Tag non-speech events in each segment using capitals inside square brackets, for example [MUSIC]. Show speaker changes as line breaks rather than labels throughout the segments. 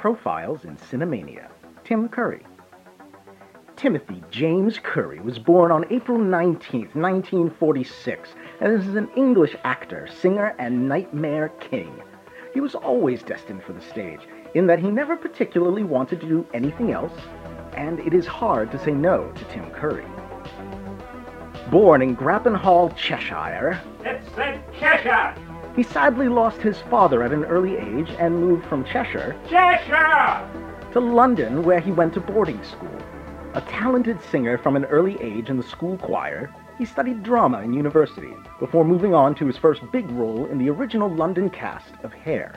Profiles in Cinemania. Tim Curry. Timothy James Curry was born on April 19, 1946, and is an English actor, singer, and nightmare king. He was always destined for the stage, in that he never particularly wanted to do anything else, and it is hard to say no to Tim Curry. Born in Grappenhall, Cheshire,
It said Cheshire!
He sadly lost his father at an early age and moved from Cheshire
Cheshire!
to London, where he went to boarding school. A talented singer from an early age in the school choir, he studied drama in university before moving on to his first big role in the original London cast of Hair.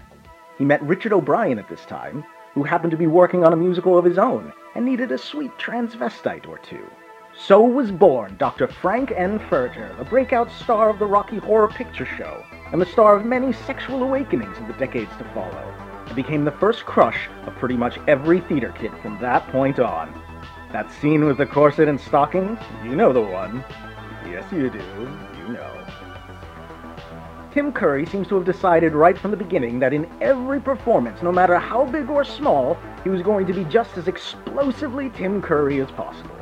He met Richard O'Brien at this time, who happened to be working on a musical of his own and needed a sweet transvestite or two. So was born Dr. Frank N. Furter, the breakout star of the Rocky Horror Picture Show and the star of many sexual awakenings in the decades to follow, and became the first crush of pretty much every theater kid from that point on. That scene with the corset and stockings? You know the one. Yes, you do. You know. Tim Curry seems to have decided right from the beginning that in every performance, no matter how big or small, he was going to be just as explosively Tim Curry as possible.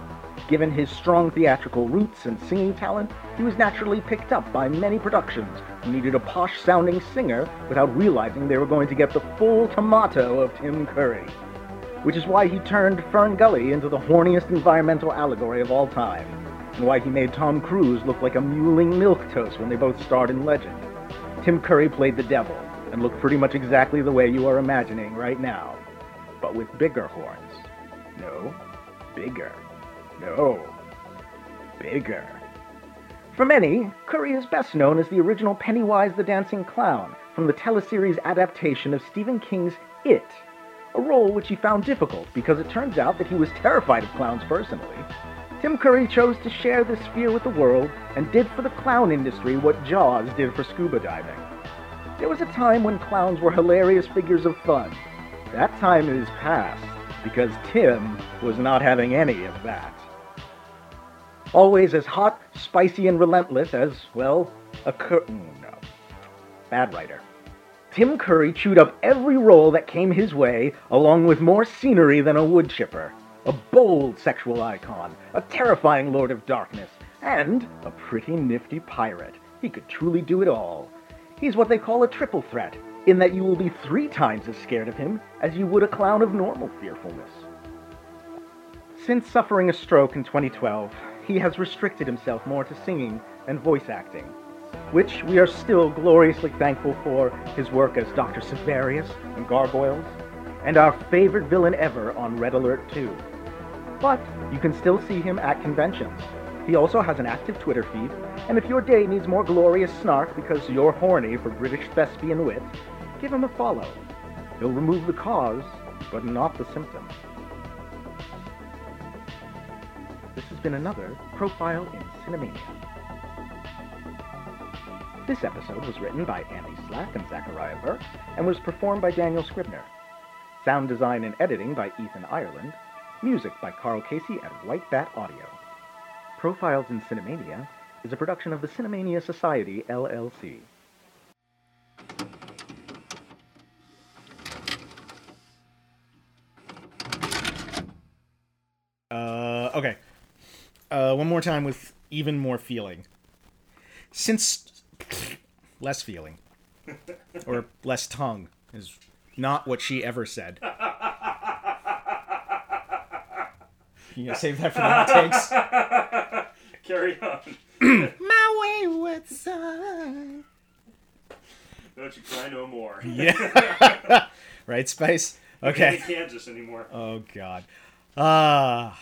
Given his strong theatrical roots and singing talent, he was naturally picked up by many productions who needed a posh sounding singer without realizing they were going to get the full tomato of Tim Curry. Which is why he turned Fern Gully into the horniest environmental allegory of all time, and why he made Tom Cruise look like a mewling milquetoast when they both starred in Legend. Tim Curry played the devil and looked pretty much exactly the way you are imagining right now, but with bigger horns. No, bigger. No, bigger. For many, Curry is best known as the original Pennywise the Dancing Clown from the teleseries adaptation of Stephen King's It, a role which he found difficult because it turns out that he was terrified of clowns personally. Tim Curry chose to share this fear with the world and did for the clown industry what Jaws did for scuba diving. There was a time when clowns were hilarious figures of fun. That time is past because Tim was not having any of that. Always as hot, spicy, and relentless as, well, a cur- mm, no. Bad writer. Tim Curry chewed up every role that came his way, along with more scenery than a wood chipper. A bold sexual icon, a terrifying Lord of Darkness, and a pretty nifty pirate. He could truly do it all. He's what they call a triple threat, in that you will be three times as scared of him as you would a clown of normal fearfulness. Since suffering a stroke in 2012, he has restricted himself more to singing and voice acting, which we are still gloriously thankful for his work as Dr. Sevarius in Gargoyles, and our favorite villain ever on Red Alert 2. But you can still see him at conventions. He also has an active Twitter feed, and if your day needs more glorious snark because you're horny for British thespian wit, give him a follow. He'll remove the cause, but not the symptom. Been another Profile in Cinemania. This episode was written by Andy Slack and Zachariah Burke, and was performed by Daniel Scribner. Sound design and editing by Ethan Ireland. Music by Karl Casey at White Bat Audio. Profiles in Cinemania is a production of the Cinemania Society, LLC.
Uh, okay. Uh, one more time with even more feeling. Since less feeling or less tongue is not what she ever said. You gonna save that for the hot takes? [LAUGHS]
Carry on. [CLEARS THROAT]
My wayward son.
Don't you cry no more.
Yeah. [LAUGHS] right, Spice? Okay.
Kansas anymore.
Oh God. Ah.